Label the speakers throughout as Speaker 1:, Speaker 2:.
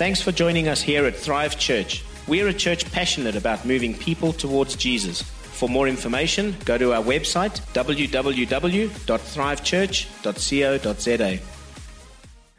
Speaker 1: Thanks for joining us here at Thrive Church. We're a church passionate about moving people towards Jesus. For more information, go to our website www.thrivechurch.co.za.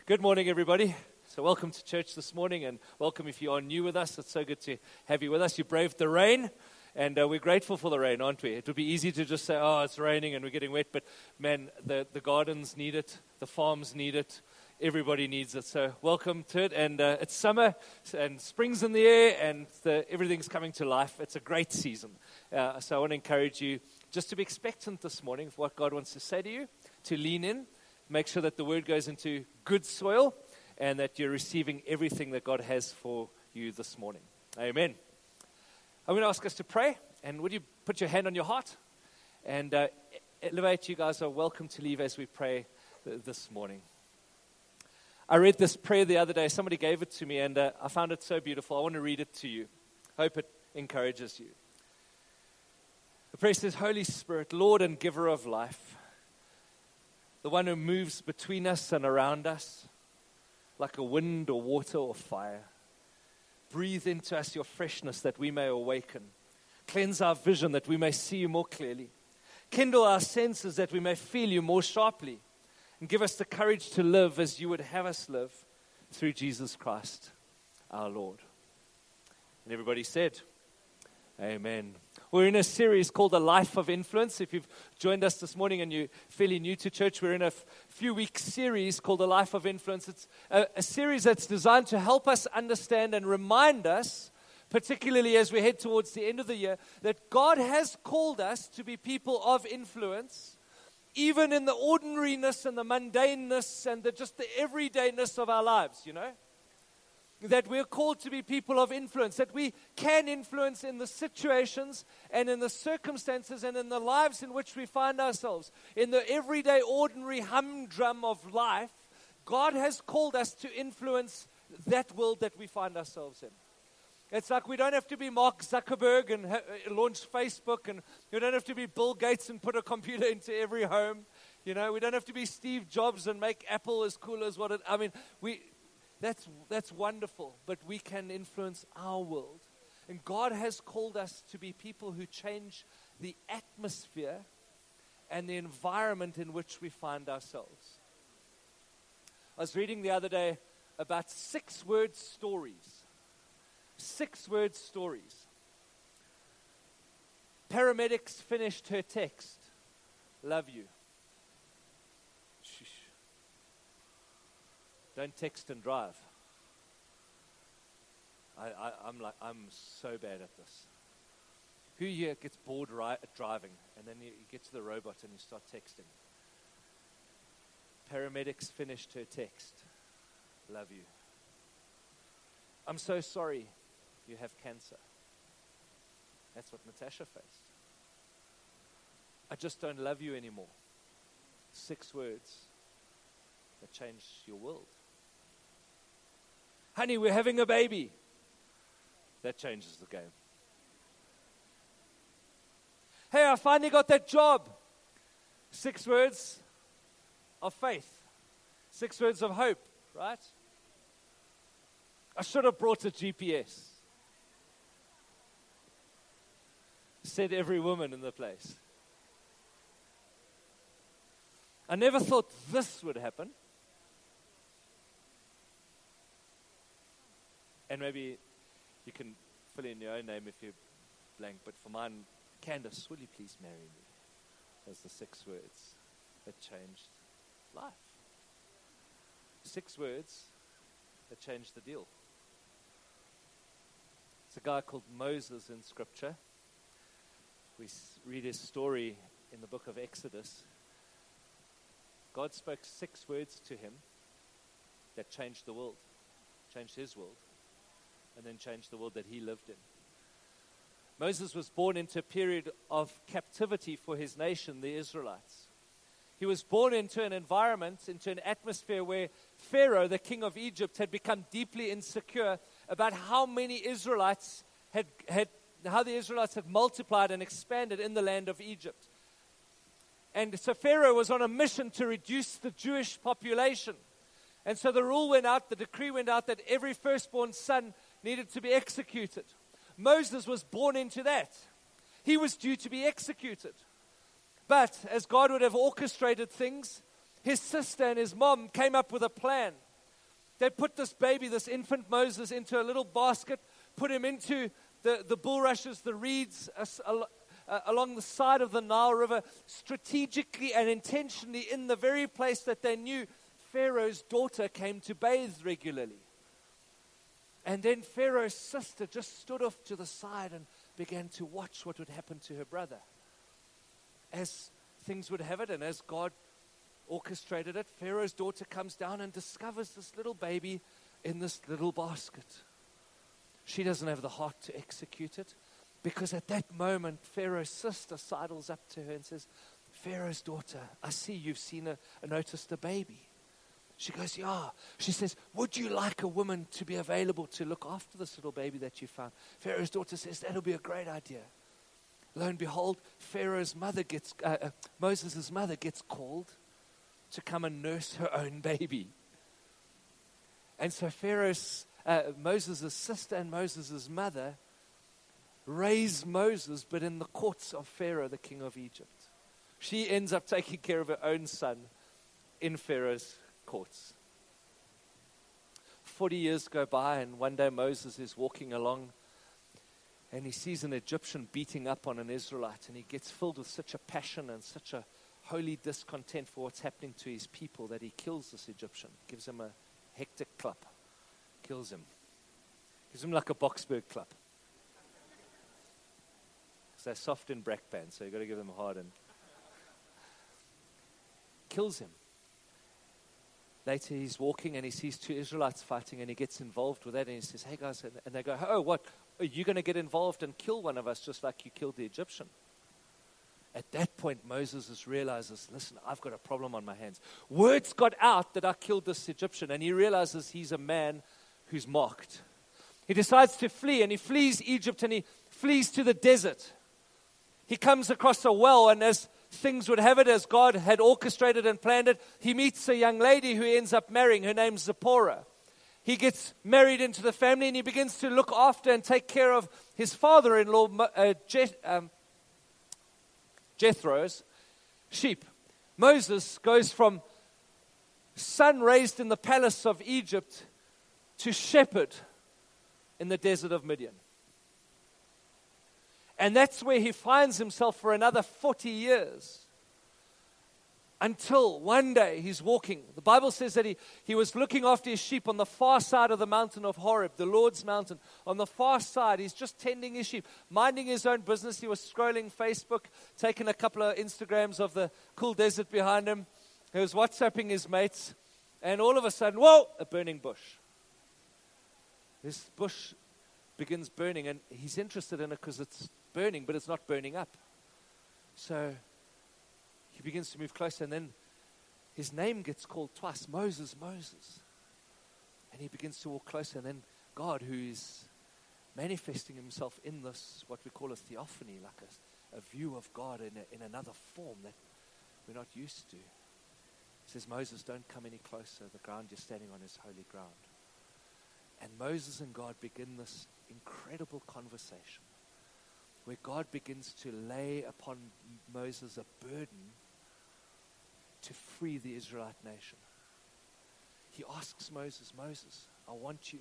Speaker 2: Good morning, everybody. So, welcome to church this morning, and welcome if you are new with us. It's so good to have you with us. You braved the rain, and uh, we're grateful for the rain, aren't we? It would be easy to just say, oh, it's raining and we're getting wet, but man, the, the gardens need it, the farms need it, everybody needs it. So, welcome to it. And uh, it's summer, and spring's in the air, and the, everything's coming to life. It's a great season. Uh, so, I want to encourage you just to be expectant this morning of what God wants to say to you, to lean in, make sure that the word goes into good soil, and that you're receiving everything that God has for you this morning. Amen. I'm going to ask us to pray, and would you put your hand on your heart? And uh, Elevate, you guys are welcome to leave as we pray th- this morning. I read this prayer the other day. Somebody gave it to me, and uh, I found it so beautiful. I want to read it to you. Hope it encourages you. The prayer says, Holy Spirit, Lord and giver of life, the one who moves between us and around us like a wind or water or fire. Breathe into us your freshness that we may awaken. Cleanse our vision that we may see you more clearly. Kindle our senses that we may feel you more sharply. And give us the courage to live as you would have us live through Jesus Christ, our Lord. And everybody said, Amen. We're in a series called A Life of Influence. If you've joined us this morning and you're fairly new to church, we're in a f- few week series called A Life of Influence. It's a, a series that's designed to help us understand and remind us, particularly as we head towards the end of the year, that God has called us to be people of influence, even in the ordinariness and the mundaneness and the, just the everydayness of our lives, you know? that we're called to be people of influence, that we can influence in the situations and in the circumstances and in the lives in which we find ourselves. In the everyday, ordinary humdrum of life, God has called us to influence that world that we find ourselves in. It's like we don't have to be Mark Zuckerberg and ha- uh, launch Facebook, and we don't have to be Bill Gates and put a computer into every home. You know, we don't have to be Steve Jobs and make Apple as cool as what it. I mean, we that's, that's wonderful, but we can influence our world. And God has called us to be people who change the atmosphere and the environment in which we find ourselves. I was reading the other day about six word stories. Six word stories. Paramedics finished her text Love you. Don't text and drive. I, am like, I'm so bad at this. Who here gets bored ri- driving and then you, you get to the robot and you start texting? Paramedics finished her text. Love you. I'm so sorry you have cancer. That's what Natasha faced. I just don't love you anymore. Six words that change your world. Honey, we're having a baby. That changes the game. Hey, I finally got that job. Six words of faith, six words of hope, right? I should have brought a GPS. Said every woman in the place. I never thought this would happen. And maybe you can fill in your own name if you're blank, but for mine, Candace, will you please marry me? Those the six words that changed life. Six words that changed the deal. It's a guy called Moses in Scripture. We read his story in the book of Exodus. God spoke six words to him that changed the world, changed his world and then changed the world that he lived in. Moses was born into a period of captivity for his nation, the Israelites. He was born into an environment, into an atmosphere where Pharaoh, the king of Egypt, had become deeply insecure about how many Israelites had, had how the Israelites had multiplied and expanded in the land of Egypt. And so Pharaoh was on a mission to reduce the Jewish population. And so the rule went out, the decree went out that every firstborn son needed to be executed. Moses was born into that. He was due to be executed. But as God would have orchestrated things, his sister and his mom came up with a plan. They put this baby, this infant Moses, into a little basket, put him into the, the bulrushes, the reeds along the side of the Nile River, strategically and intentionally in the very place that they knew Pharaoh's daughter came to bathe regularly. And then Pharaoh's sister just stood off to the side and began to watch what would happen to her brother. As things would have it, and as God orchestrated it, Pharaoh's daughter comes down and discovers this little baby in this little basket. She doesn't have the heart to execute it because at that moment, Pharaoh's sister sidles up to her and says, Pharaoh's daughter, I see you've seen a, noticed a baby. She goes, Yeah. She says, Would you like a woman to be available to look after this little baby that you found? Pharaoh's daughter says, That'll be a great idea. Lo and behold, Pharaoh's mother gets, uh, uh, Moses' mother gets called to come and nurse her own baby. And so Pharaoh's, uh, Moses' sister and Moses' mother raise Moses, but in the courts of Pharaoh, the king of Egypt. She ends up taking care of her own son in Pharaoh's courts. Forty years go by, and one day Moses is walking along and he sees an Egyptian beating up on an Israelite, and he gets filled with such a passion and such a holy discontent for what's happening to his people that he kills this Egyptian, gives him a hectic clap, kills him, gives him like a Boksburg clap. Because they're soft in Brakpan, so you've got to give them a hard and kills him. Later, he's walking and he sees two Israelites fighting and he gets involved with that and he says, Hey guys, and they go, Oh, what? Are you going to get involved and kill one of us just like you killed the Egyptian? At that point, Moses realizes, Listen, I've got a problem on my hands. Words got out that I killed this Egyptian, and he realizes he's a man who's mocked. He decides to flee and he flees Egypt and he flees to the desert. He comes across a well, and as things would have it as God had orchestrated and planned it, he meets a young lady who ends up marrying. Her name's Zipporah. He gets married into the family and he begins to look after and take care of his father in law, uh, um, Jethro's sheep. Moses goes from son raised in the palace of Egypt to shepherd in the desert of Midian. And that's where he finds himself for another 40 years. Until one day he's walking. The Bible says that he, he was looking after his sheep on the far side of the mountain of Horeb, the Lord's mountain. On the far side, he's just tending his sheep, minding his own business. He was scrolling Facebook, taking a couple of Instagrams of the cool desert behind him. He was WhatsApping his mates. And all of a sudden, whoa, a burning bush. This bush begins burning, and he's interested in it because it's burning, but it's not burning up. So he begins to move closer, and then his name gets called twice Moses, Moses. And he begins to walk closer, and then God, who is manifesting himself in this, what we call a theophany, like a, a view of God in, a, in another form that we're not used to. Says, Moses, don't come any closer. The ground you're standing on is holy ground. And Moses and God begin this incredible conversation where God begins to lay upon Moses a burden to free the Israelite nation. He asks Moses, Moses, I want you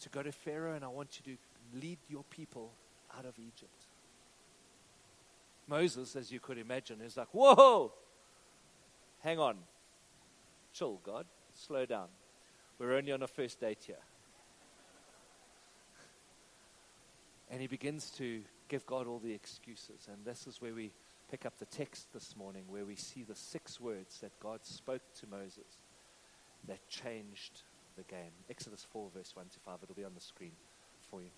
Speaker 2: to go to Pharaoh and I want you to lead your people out of Egypt. Moses, as you could imagine, is like, Whoa, hang on. Chill, God. Slow down. We're only on a first date here. And he begins to give God all the excuses. And this is where we pick up the text this morning, where we see the six words that God spoke to Moses that changed the game. Exodus 4, verse 1 to 5. It'll be on the screen for you.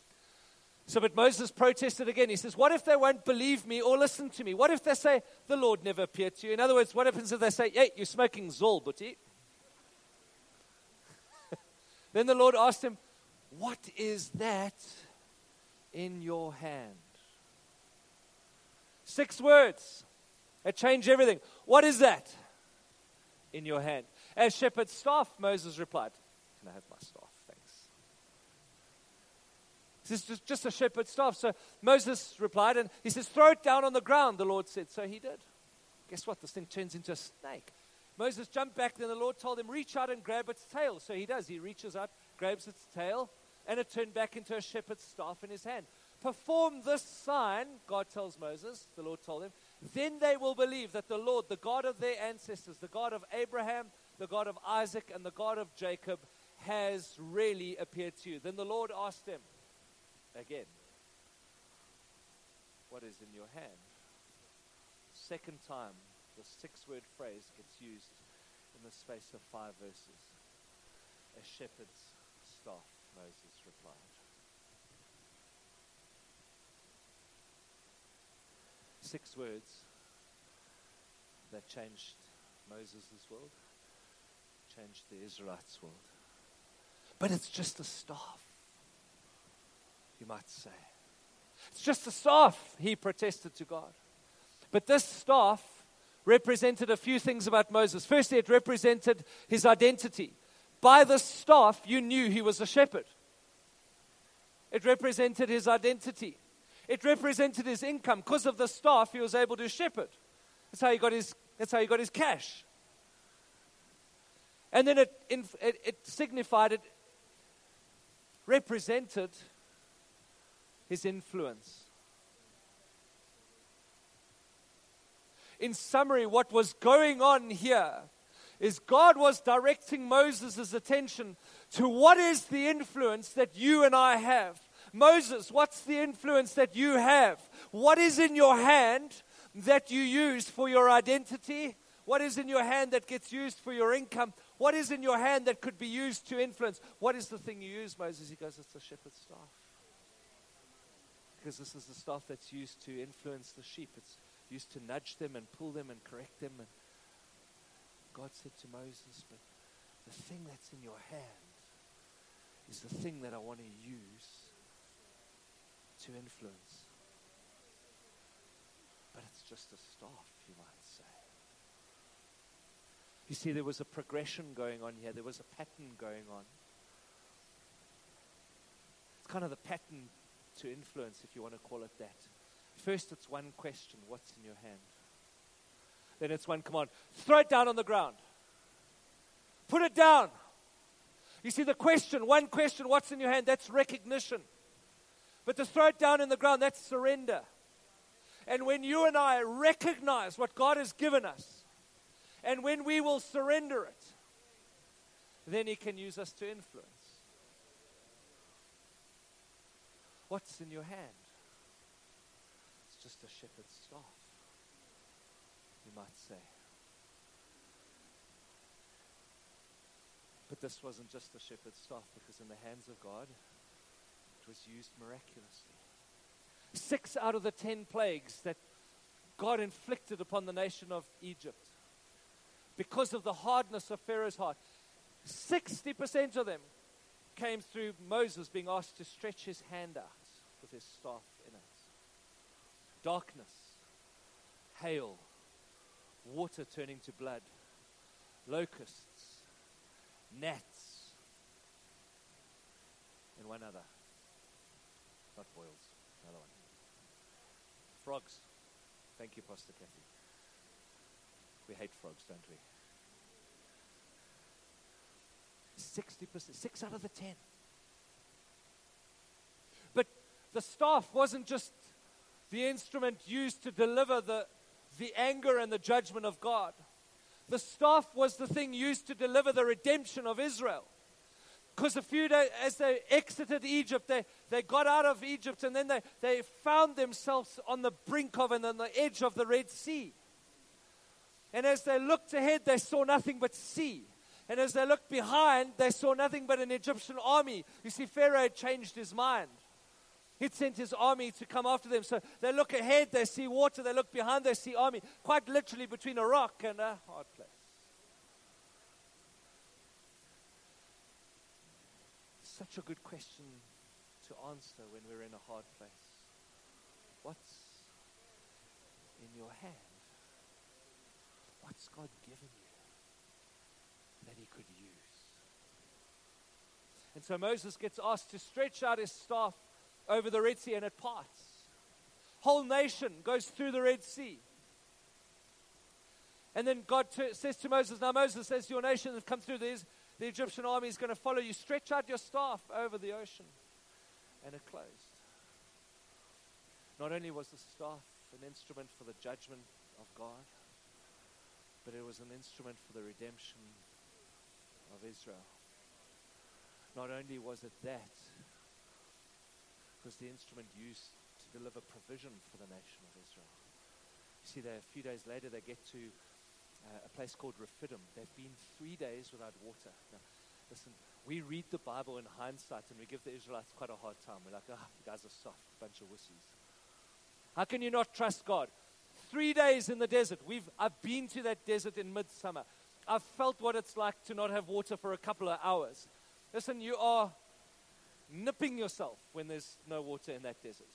Speaker 2: So, but Moses protested again. He says, What if they won't believe me or listen to me? What if they say, The Lord never appeared to you? In other words, what happens if they say, Hey, you're smoking Zol, buddy? then the Lord asked him, What is that in your hand. Six words that change everything. What is that? in your hand? As shepherd's staff, Moses replied. Can I have my staff? Thanks. This is just, just a shepherd's staff. So Moses replied, and he says, Throw it down on the ground, the Lord said. So he did. Guess what? This thing turns into a snake. Moses jumped back, then the Lord told him, Reach out and grab its tail. So he does. He reaches out, grabs its tail, and it turned back into a shepherd's staff in his hand. Perform this sign, God tells Moses, the Lord told him, then they will believe that the Lord, the God of their ancestors, the God of Abraham, the God of Isaac, and the God of Jacob, has really appeared to you. Then the Lord asked him again, What is in your hand? Second time, the six word phrase gets used in the space of five verses. A shepherd's staff, Moses replied. Six words that changed Moses' world, changed the Israelites' world. But it's just a staff, you might say. It's just a staff, he protested to God. But this staff represented a few things about Moses. Firstly, it represented his identity. By the staff, you knew he was a shepherd. It represented his identity. It represented his income. Because of the staff, he was able to shepherd. That's how he got his, that's how he got his cash. And then it, it, it signified, it represented his influence. In summary, what was going on here is God was directing Moses' attention to what is the influence that you and I have. Moses, what's the influence that you have? What is in your hand that you use for your identity? What is in your hand that gets used for your income? What is in your hand that could be used to influence? What is the thing you use, Moses? He goes, It's the shepherd's staff. Because this is the staff that's used to influence the sheep. It's used to nudge them and pull them and correct them. And God said to Moses, But the thing that's in your hand is the thing that I want to use to influence. But it's just a staff, you might say. You see, there was a progression going on here, there was a pattern going on. It's kind of the pattern to influence, if you want to call it that. First, it's one question what's in your hand? Then it's one command throw it down on the ground, put it down. You see, the question, one question, what's in your hand? That's recognition. But to throw it down in the ground, that's surrender. And when you and I recognize what God has given us, and when we will surrender it, then He can use us to influence. What's in your hand? It's just a shepherd's staff, you might say. But this wasn't just a shepherd's staff, because in the hands of God, it was used miraculously. Six out of the ten plagues that God inflicted upon the nation of Egypt because of the hardness of Pharaoh's heart, 60% of them came through Moses being asked to stretch his hand out with his staff in it. Darkness, hail, water turning to blood, locusts, gnats, and one other not boils. Another one. Frogs. Thank you, Pastor Kathy. We hate frogs, don't we? 60%, six out of the ten. But the staff wasn't just the instrument used to deliver the, the anger and the judgment of God. The staff was the thing used to deliver the redemption of Israel. Because a few days, as they exited Egypt, they, they got out of Egypt and then they, they found themselves on the brink of and on the edge of the Red Sea. And as they looked ahead, they saw nothing but sea. And as they looked behind, they saw nothing but an Egyptian army. You see, Pharaoh had changed his mind. He sent his army to come after them. So they look ahead, they see water. They look behind, they see army. Quite literally between a rock and a hard place. Such a good question to answer when we're in a hard place. What's in your hand? What's God given you that He could use? And so Moses gets asked to stretch out his staff over the Red Sea and it parts. Whole nation goes through the Red Sea. And then God t- says to Moses, Now Moses says, Your nation has come through these. The Egyptian army is going to follow you. Stretch out your staff over the ocean. And it closed. Not only was the staff an instrument for the judgment of God, but it was an instrument for the redemption of Israel. Not only was it that, was the instrument used to deliver provision for the nation of Israel. You see, there, a few days later, they get to uh, a place called Rephidim. They've been three days without water. Now, listen, we read the Bible in hindsight and we give the Israelites quite a hard time. We're like, ah, oh, you guys are soft, bunch of wussies. How can you not trust God? Three days in the desert. We've, I've been to that desert in midsummer. I've felt what it's like to not have water for a couple of hours. Listen, you are nipping yourself when there's no water in that desert.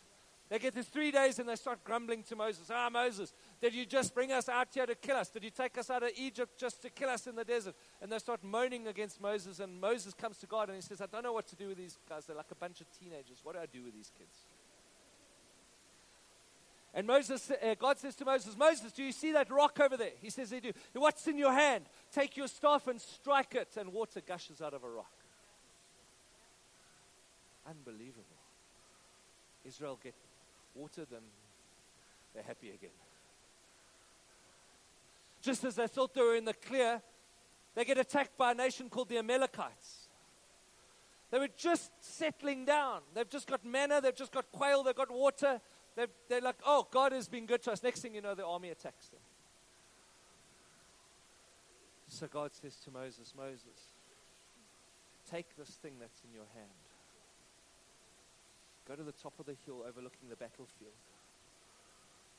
Speaker 2: They get to three days and they start grumbling to Moses. Ah, Moses, did you just bring us out here to kill us? Did you take us out of Egypt just to kill us in the desert? And they start moaning against Moses. And Moses comes to God and he says, I don't know what to do with these guys. They're like a bunch of teenagers. What do I do with these kids? And Moses, uh, God says to Moses, Moses, do you see that rock over there? He says, they do. What's in your hand? Take your staff and strike it, and water gushes out of a rock. Unbelievable. Israel get water, then they're happy again. Just as they thought they were in the clear, they get attacked by a nation called the Amalekites. They were just settling down. They've just got manna, they've just got quail, they've got water. They're, they're like, oh, God has been good to us. Next thing you know, the army attacks them. So God says to Moses, Moses, take this thing that's in your hand. Go to the top of the hill overlooking the battlefield.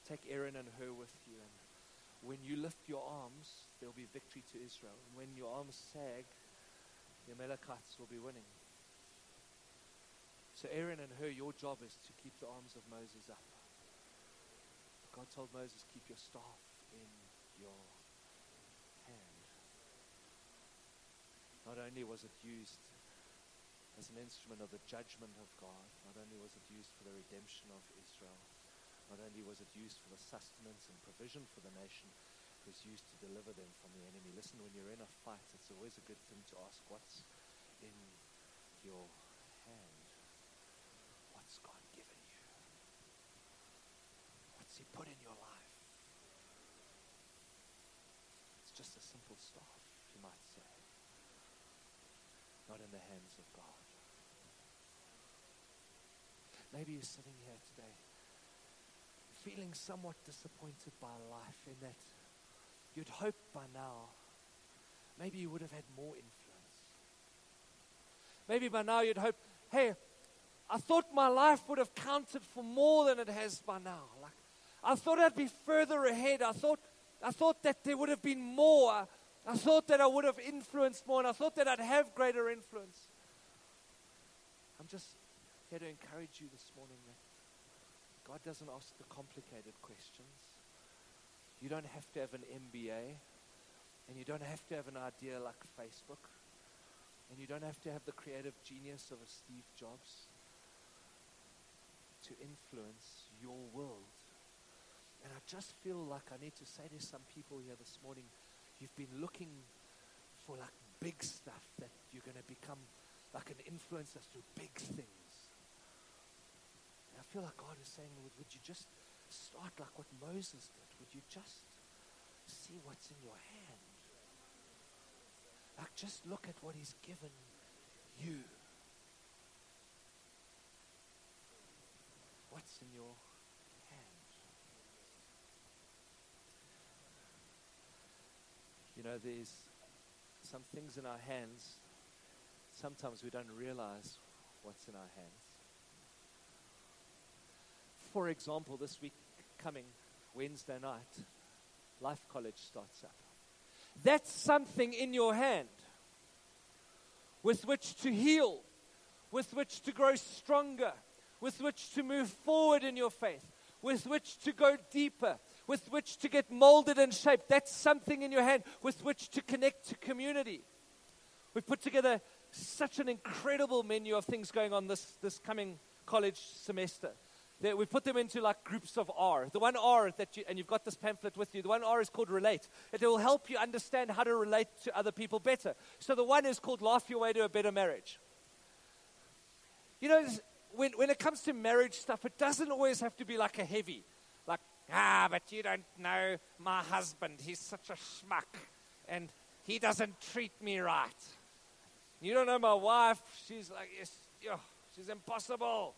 Speaker 2: Take Aaron and Hur with you. And when you lift your arms, there will be victory to Israel. And when your arms sag, the Amalekites will be winning. So Aaron and Hur, your job is to keep the arms of Moses up. God told Moses, keep your staff in your hand. Not only was it used as an instrument of the judgment of God, not only was it used for the redemption of Israel, not only was it used for the sustenance and provision for the nation, it was used to deliver them from the enemy. Listen, when you're in a fight, it's always a good thing to ask, what's in your hand? What's God given you? What's he put in your life? It's just a simple staff, you might say, not in the hands of God. Maybe you're sitting here today feeling somewhat disappointed by life in that you'd hope by now maybe you would have had more influence. Maybe by now you'd hope, hey, I thought my life would have counted for more than it has by now. Like, I thought I'd be further ahead. I thought, I thought that there would have been more. I thought that I would have influenced more, and I thought that I'd have greater influence. I'm just here to encourage you this morning that God doesn't ask the complicated questions. You don't have to have an MBA, and you don't have to have an idea like Facebook, and you don't have to have the creative genius of a Steve Jobs to influence your world. And I just feel like I need to say to some people here this morning, you've been looking for like big stuff that you're going to become like an influencer through big things. I feel like God is saying, would, would you just start like what Moses did? Would you just see what's in your hand? Like just look at what he's given you. What's in your hand? You know, there's some things in our hands, sometimes we don't realize what's in our hands. For example, this week coming, Wednesday night, Life College starts up. That's something in your hand with which to heal, with which to grow stronger, with which to move forward in your faith, with which to go deeper, with which to get molded and shaped. That's something in your hand with which to connect to community. We've put together such an incredible menu of things going on this, this coming college semester. That we put them into like groups of R. The one R that you, and you've got this pamphlet with you, the one R is called relate. It will help you understand how to relate to other people better. So the one is called laugh your way to a better marriage. You know, when, when it comes to marriage stuff, it doesn't always have to be like a heavy, like, ah, but you don't know my husband. He's such a schmuck and he doesn't treat me right. You don't know my wife. She's like, yes, oh, she's impossible.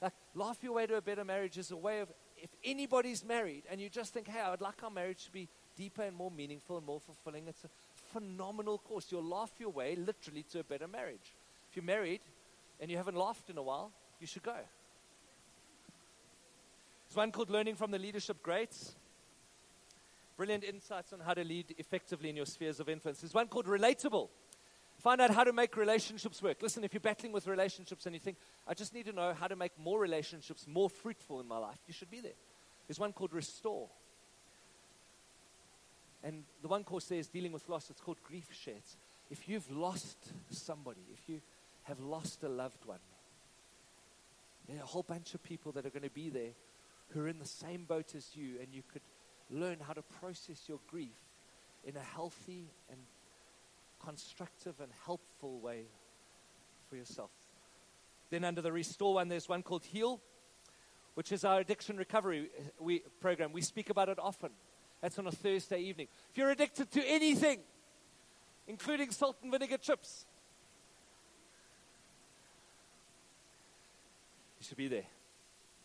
Speaker 2: Like, laugh your way to a better marriage is a way of, if anybody's married and you just think, hey, I would like our marriage to be deeper and more meaningful and more fulfilling, it's a phenomenal course. You'll laugh your way literally to a better marriage. If you're married and you haven't laughed in a while, you should go. There's one called Learning from the Leadership Greats. Brilliant insights on how to lead effectively in your spheres of influence. There's one called Relatable. Find out how to make relationships work. Listen, if you're battling with relationships and you think, I just need to know how to make more relationships more fruitful in my life, you should be there. There's one called Restore. And the one course there is dealing with loss. It's called Grief Shares. If you've lost somebody, if you have lost a loved one, there are a whole bunch of people that are going to be there who are in the same boat as you, and you could learn how to process your grief in a healthy and constructive and helpful way for yourself. Then, under the Restore one, there's one called Heal, which is our addiction recovery uh, we, program. We speak about it often. That's on a Thursday evening. If you're addicted to anything, including salt and vinegar chips, you should be there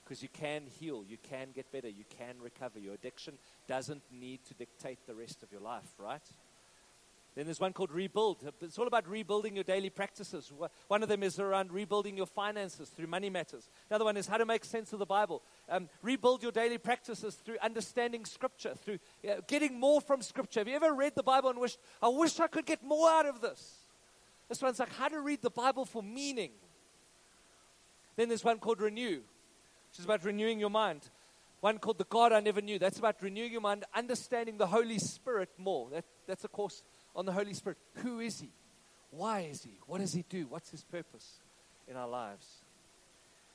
Speaker 2: because you can heal, you can get better, you can recover. Your addiction doesn't need to dictate the rest of your life, right? Then there's one called Rebuild. It's all about rebuilding your daily practices. One of them is around rebuilding your finances through money matters. Another one is how to make sense of the Bible. Um, rebuild your daily practices through understanding Scripture, through getting more from Scripture. Have you ever read the Bible and wished, I wish I could get more out of this? This one's like how to read the Bible for meaning. Then there's one called Renew, which is about renewing your mind. One called The God I Never Knew. That's about renewing your mind, understanding the Holy Spirit more. That, that's a course on the Holy Spirit. Who is He? Why is He? What does He do? What's His purpose in our lives?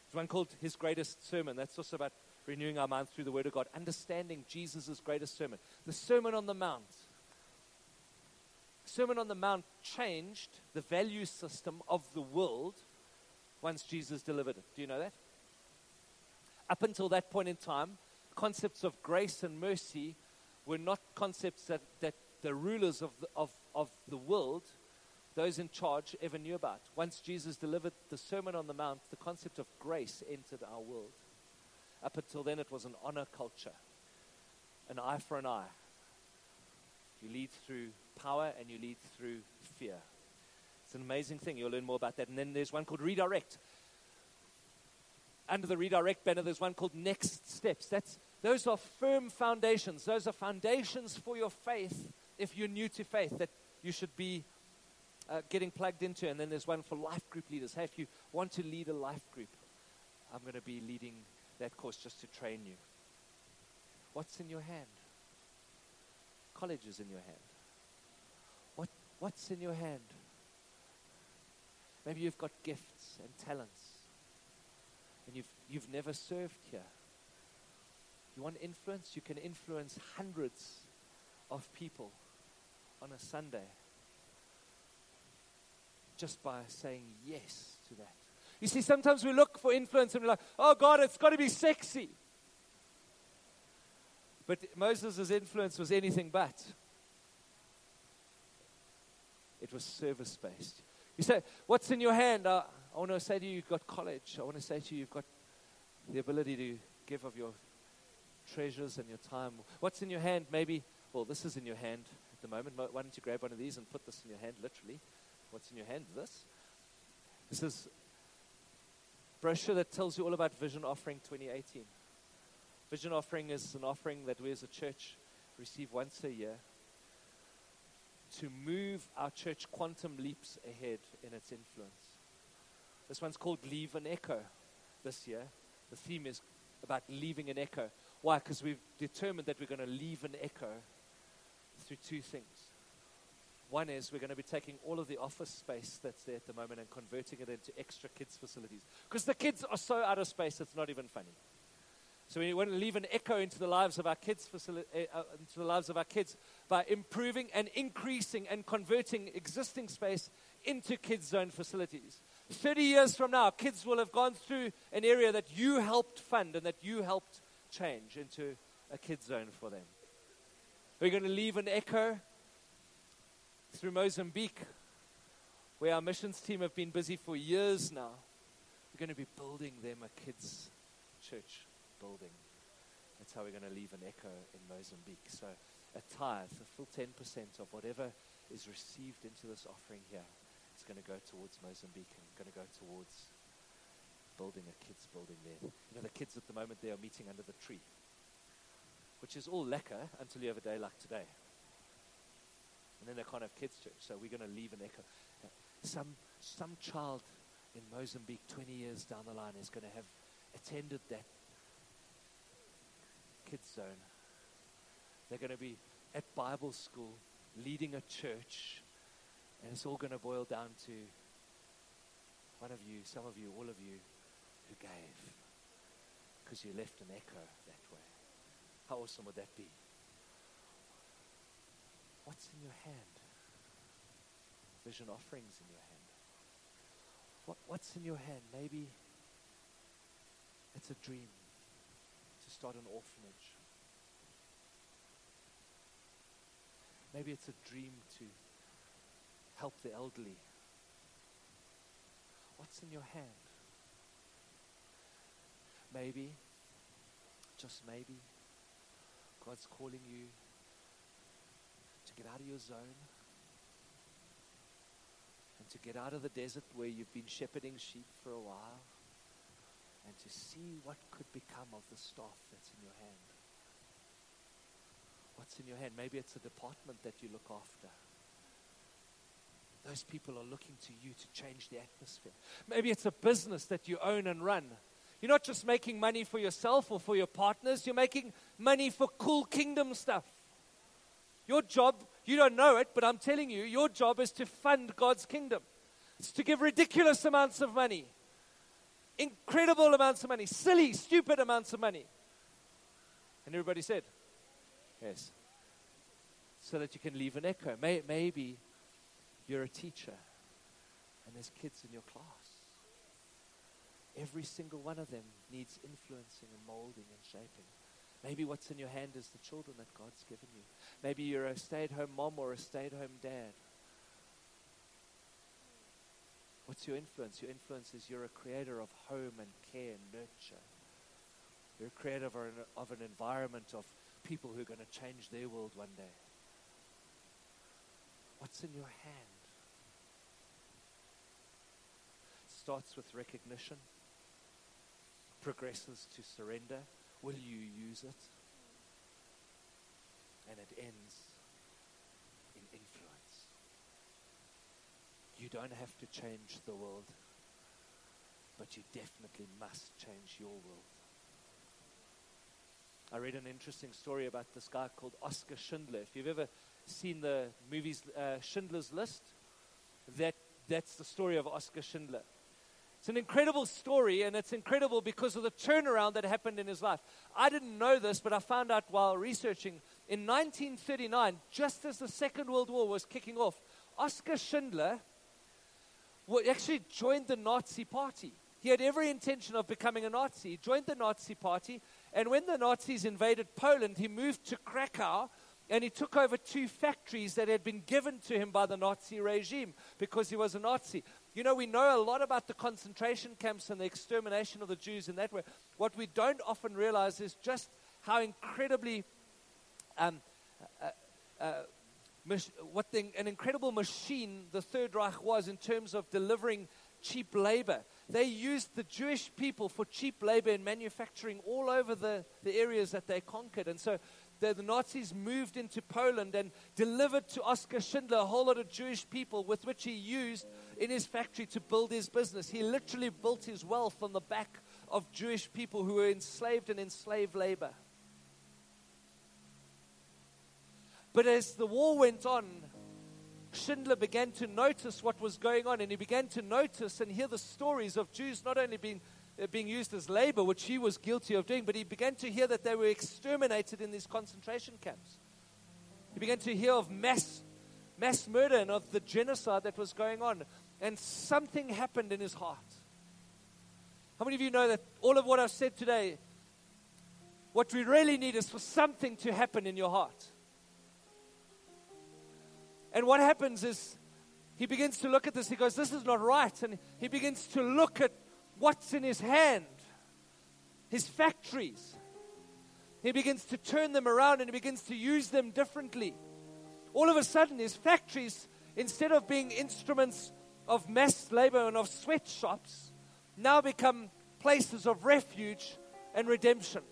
Speaker 2: There's one called His Greatest Sermon. That's also about renewing our minds through the Word of God, understanding Jesus' greatest sermon. The Sermon on the Mount. Sermon on the Mount changed the value system of the world once Jesus delivered it. Do you know that? Up until that point in time, concepts of grace and mercy were not concepts that, that the rulers of the, of, of the world, those in charge, ever knew about. Once Jesus delivered the Sermon on the Mount, the concept of grace entered our world. Up until then, it was an honor culture an eye for an eye. You lead through power and you lead through fear. It's an amazing thing. You'll learn more about that. And then there's one called Redirect. Under the Redirect banner, there's one called Next Steps. That's, those are firm foundations. Those are foundations for your faith if you're new to faith that you should be uh, getting plugged into. And then there's one for life group leaders. Hey, if you want to lead a life group, I'm going to be leading that course just to train you. What's in your hand? College is in your hand. What, what's in your hand? Maybe you've got gifts and talents, and you've, you've never served here. You want influence? You can influence hundreds of people on a Sunday just by saying yes to that. You see, sometimes we look for influence and we're like, oh God, it's got to be sexy. But Moses' influence was anything but. It was service based. You say, What's in your hand? Uh, I want to say to you, you've got college. I want to say to you, you've got the ability to give of your treasures and your time. What's in your hand? Maybe, well, this is in your hand at the moment. Why don't you grab one of these and put this in your hand, literally? What's in your hand? This. This is brochure that tells you all about Vision Offering 2018. Vision Offering is an offering that we as a church receive once a year to move our church quantum leaps ahead in its influence. This one's called Leave an Echo this year. The theme is about leaving an echo. Why? Because we've determined that we're going to leave an echo through two things. One is we're going to be taking all of the office space that's there at the moment and converting it into extra kids' facilities. Because the kids are so out of space, it's not even funny. So we want to leave an echo into the lives of our kids, facili- uh, into the lives of our kids by improving and increasing and converting existing space into kids' zone facilities. 30 years from now, kids will have gone through an area that you helped fund and that you helped change into a kids' zone for them. We're going to leave an echo through Mozambique, where our missions team have been busy for years now. We're going to be building them a kids' church building. That's how we're going to leave an echo in Mozambique. So, a tithe, a full 10% of whatever is received into this offering here, is going to go towards Mozambique and going to go towards building a kids' building there. You know, the kids at the moment, they are meeting under the tree, which is all lekker until you have a day like today. And then they can't have kids' church, so we're going to leave an echo. Some, some child in Mozambique 20 years down the line is going to have attended that kids' zone. They're going to be at Bible school, leading a church, and it's all going to boil down to one of you, some of you, all of you who gave because you left an echo that way. How awesome would that be? What's in your hand? Vision offerings in your hand. What, what's in your hand? Maybe it's a dream to start an orphanage. Maybe it's a dream to help the elderly. What's in your hand? Maybe, just maybe, God's calling you to get out of your zone and to get out of the desert where you've been shepherding sheep for a while and to see what could become of the staff that's in your hand. What's in your hand? Maybe it's a department that you look after. Those people are looking to you to change the atmosphere. Maybe it's a business that you own and run. You're not just making money for yourself or for your partners, you're making money for cool kingdom stuff. Your job, you don't know it, but I'm telling you, your job is to fund God's kingdom. It's to give ridiculous amounts of money, incredible amounts of money, silly, stupid amounts of money. And everybody said, Yes. So that you can leave an echo. May, maybe you're a teacher and there's kids in your class. Every single one of them needs influencing and molding and shaping. Maybe what's in your hand is the children that God's given you. Maybe you're a stay at home mom or a stay at home dad. What's your influence? Your influence is you're a creator of home and care and nurture. You're a creator of an, of an environment of people who are going to change their world one day. What's in your hand? It starts with recognition, progresses to surrender. Will you use it? And it ends in influence. You don't have to change the world, but you definitely must change your world. I read an interesting story about this guy called Oskar Schindler. If you've ever seen the movies uh, Schindler's List, that, that's the story of Oskar Schindler. It's an incredible story, and it's incredible because of the turnaround that happened in his life. I didn't know this, but I found out while researching. In 1939, just as the Second World War was kicking off, Oskar Schindler actually joined the Nazi Party. He had every intention of becoming a Nazi. He joined the Nazi Party, and when the Nazis invaded Poland, he moved to Krakow and he took over two factories that had been given to him by the Nazi regime because he was a Nazi. You know, we know a lot about the concentration camps and the extermination of the Jews in that way. What we don't often realize is just how incredibly, um, uh, uh, what the, an incredible machine the Third Reich was in terms of delivering cheap labor. They used the Jewish people for cheap labor in manufacturing all over the, the areas that they conquered. And so the, the, Nazis moved into Poland and delivered to Oskar Schindler a whole lot of Jewish people with which he used in his factory to build his business. He literally built his wealth on the back of Jewish people who were enslaved and enslaved labor. But as the war went on, Schindler began to notice what was going on, and he began to notice and hear the stories of Jews not only being, uh, being used as labor, which he was guilty of doing, but he began to hear that they were exterminated in these concentration camps. He began to hear of mass, mass murder and of the genocide that was going on, and something happened in his heart. How many of you know that all of what I've said today, what we really need is for something to happen in your heart? And what happens is he begins to look at this. He goes, This is not right. And he begins to look at what's in his hand, his factories. He begins to turn them around and he begins to use them differently. All of a sudden, his factories, instead of being instruments of mass labor and of sweatshops, now become places of refuge and redemption.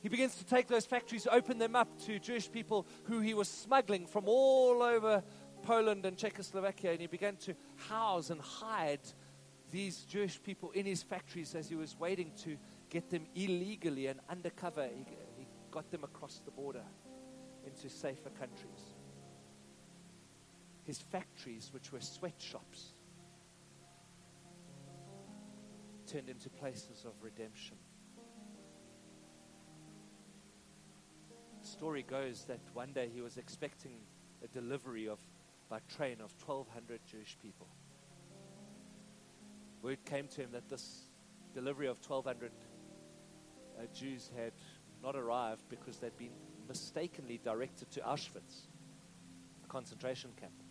Speaker 2: He begins to take those factories, open them up to Jewish people who he was smuggling from all over Poland and Czechoslovakia. And he began to house and hide these Jewish people in his factories as he was waiting to get them illegally and undercover. He, he got them across the border into safer countries. His factories, which were sweatshops, turned into places of redemption. The story goes that one day he was expecting a delivery of by train of 1,200 Jewish people. Word came to him that this delivery of 1,200 uh, Jews had not arrived because they'd been mistakenly directed to Auschwitz, a concentration camp.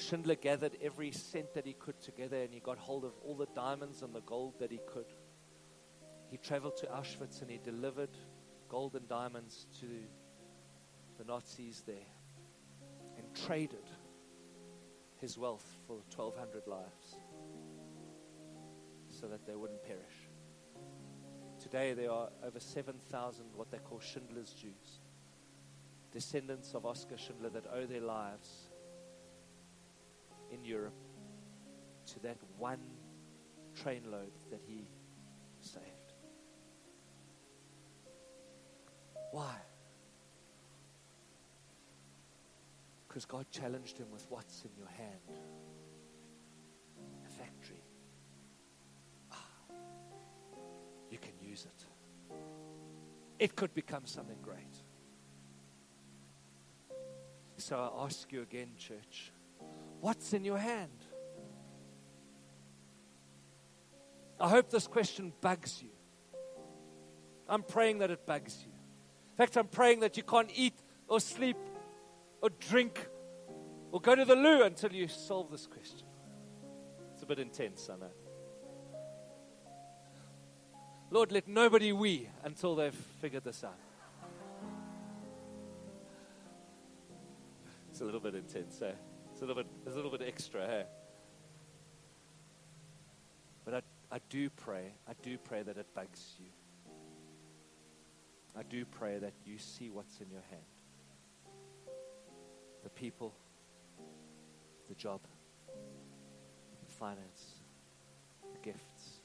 Speaker 2: Schindler gathered every cent that he could together and he got hold of all the diamonds and the gold that he could. He traveled to Auschwitz and he delivered gold and diamonds to the Nazis there and traded his wealth for 1,200 lives so that they wouldn't perish. Today, there are over 7,000 what they call Schindler's Jews, descendants of Oskar Schindler that owe their lives in Europe to that one trainload that he saved. Why? Because God challenged him with what's in your hand a factory. Ah, you can use it, it could become something great. So I ask you again, church, what's in your hand? I hope this question bugs you. I'm praying that it bugs you In fact, I'm praying that you can't eat or sleep or drink or go to the loo until you solve this question. It's a bit intense, I know. Lord, let nobody wee until they've figured this out. It's a little bit intense, eh? It's a little bit, it's a little bit extra, eh? But I, I do pray, I do pray that it bugs you. I do pray that you see what's in your hand the people, the job, the finance, the gifts,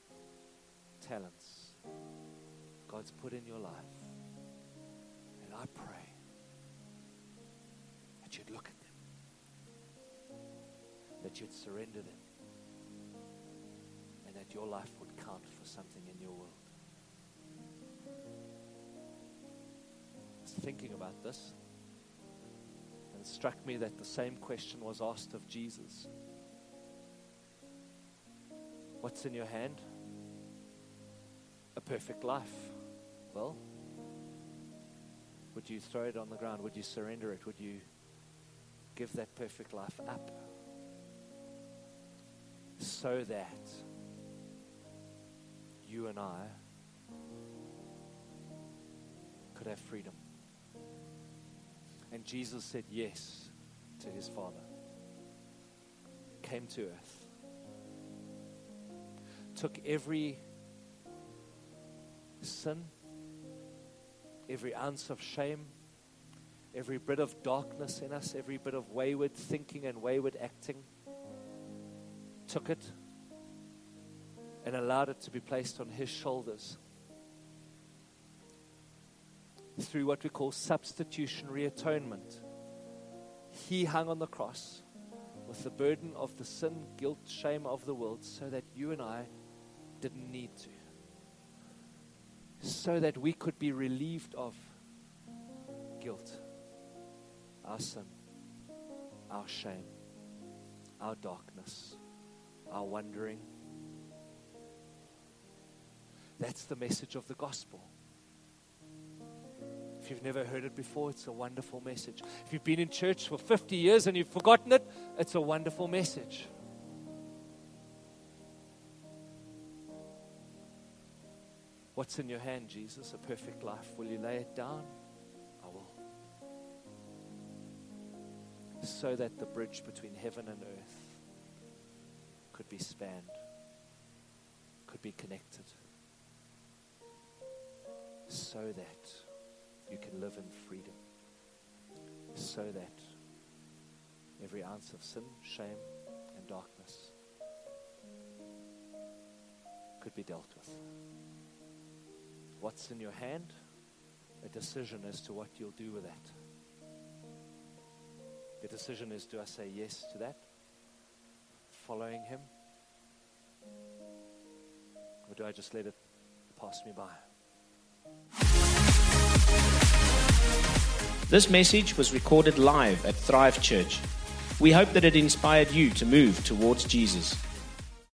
Speaker 2: talents God's put in your life. And I pray that you'd look that you'd surrender them, and that your life would count for something in your world. thinking about this, and it struck me that the same question was asked of Jesus What's in your hand? A perfect life. Well, would you throw it on the ground? Would you surrender it? Would you give that perfect life up? So that you and I could have freedom. And Jesus said yes to his Father, came to earth, took every sin, every ounce of shame, every bit of darkness in us, every bit of wayward thinking and wayward acting, took it and allowed it to be placed on his shoulders through what we call substitutionary atonement. He hung on the cross with the burden of the sin, guilt, shame of the world so that you and I didn't need to. So that we could be relieved of guilt, our sin, our shame, our darkness, our wandering. That's the message of the gospel. If you've never heard it before, it's a wonderful message. If you've been in church for 50 years and you've forgotten it, it's a wonderful message. What's in your hand, Jesus? A perfect life. Will you lay it down? I will. So that the bridge between heaven and earth could be spanned, could be connected, so that you can live in freedom, so that every ounce of sin, shame, and darkness could be dealt with. What's in your hand? A decision as to what you'll do with that. The decision is do I say yes to that? Following Him? Or do I just let it pass me by?
Speaker 1: This message was recorded live at Thrive Church. We hope that it inspired you to move towards Jesus.